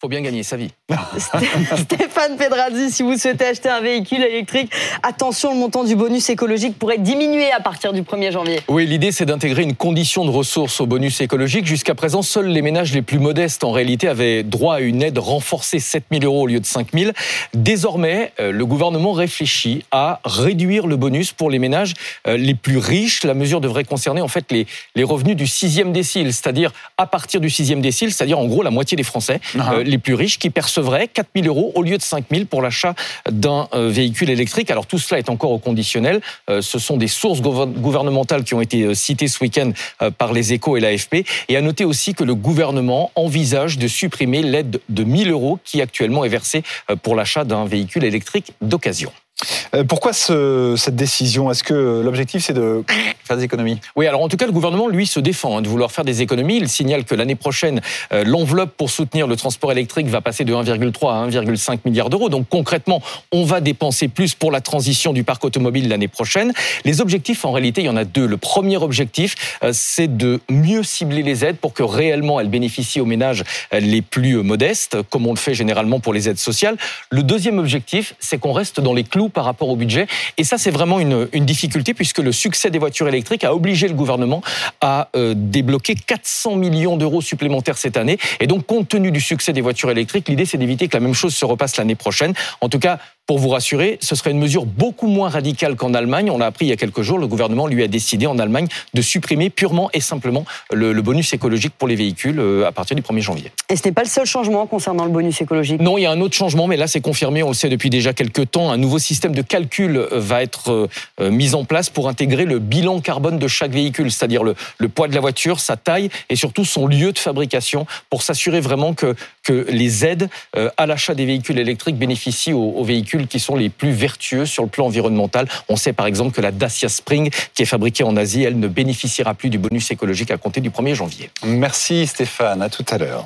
faut bien gagner sa vie. Stéphane Pedrazzi, si vous souhaitez acheter un véhicule électrique, attention, le montant du bonus écologique pourrait diminuer à partir du 1er janvier. Oui, l'idée c'est d'intégrer une condition de ressources au bonus écologique. Jusqu'à présent, seuls les ménages les plus modestes en réalité avaient droit à une aide renforcée 7 000 euros au lieu de 5 000. Désormais, euh, le gouvernement réfléchit à réduire le bonus pour les ménages euh, les plus riches. La mesure devrait concerner en fait les, les revenus du sixième décile, c'est-à-dire à partir du sixième décile, c'est-à-dire en gros la moitié des Français. Uh les plus riches qui percevraient 4 000 euros au lieu de 5 000 pour l'achat d'un euh, véhicule électrique. Alors tout cela est encore au conditionnel. Euh, ce sont des sources gouvernementales qui ont été euh, citées ce week-end par les échos et l'AFP. Et à noter aussi que le gouvernement envisage de supprimer l'aide de 1 000 euros qui actuellement est versée pour l'achat d'un véhicule électrique d'occasion. Pourquoi ce, cette décision? Est-ce que l'objectif c'est de Oui, alors en tout cas le gouvernement lui se défend hein, de vouloir faire des économies. Il signale que l'année prochaine euh, l'enveloppe pour soutenir le transport électrique va passer de 1,3 à 1,5 milliard d'euros. Donc concrètement, on va dépenser plus pour la transition du parc automobile l'année prochaine. Les objectifs en réalité, il y en a deux. Le premier objectif, euh, c'est de mieux cibler les aides pour que réellement elles bénéficient aux ménages les plus modestes, comme on le fait généralement pour les aides sociales. Le deuxième objectif, c'est qu'on reste dans les clous par rapport au budget. Et ça, c'est vraiment une, difficulté puisque le succès des voitures électriques a obligé le gouvernement à euh, débloquer 400 millions d'euros supplémentaires cette année. Et donc, compte tenu du succès des voitures électriques, l'idée, c'est d'éviter que la même chose se repasse l'année prochaine. En tout cas, pour vous rassurer, ce serait une mesure beaucoup moins radicale qu'en Allemagne. On l'a appris il y a quelques jours. Le gouvernement lui a décidé en Allemagne de supprimer purement et simplement le, bonus écologique pour les véhicules euh, à partir du 1er janvier. Et ce n'est pas le seul changement concernant le bonus écologique Non, il y a un autre changement, mais là c'est confirmé, on le sait depuis déjà quelques temps. Un nouveau système de calcul euh, va être euh, mis en place pour intégrer le bilan carbone de chaque véhicule, c'est-à-dire le, le poids de la voiture, sa taille et surtout son lieu de fabrication pour s'assurer vraiment que, que les aides à l'achat des véhicules électriques bénéficient aux, aux qui sont les plus vertueux sur le plan environnemental. On sait par exemple que la Dacia Spring, qui est fabriquée en Asie, elle ne bénéficiera plus du bonus écologique à compter du 1er janvier. Merci Stéphane, à tout à l'heure.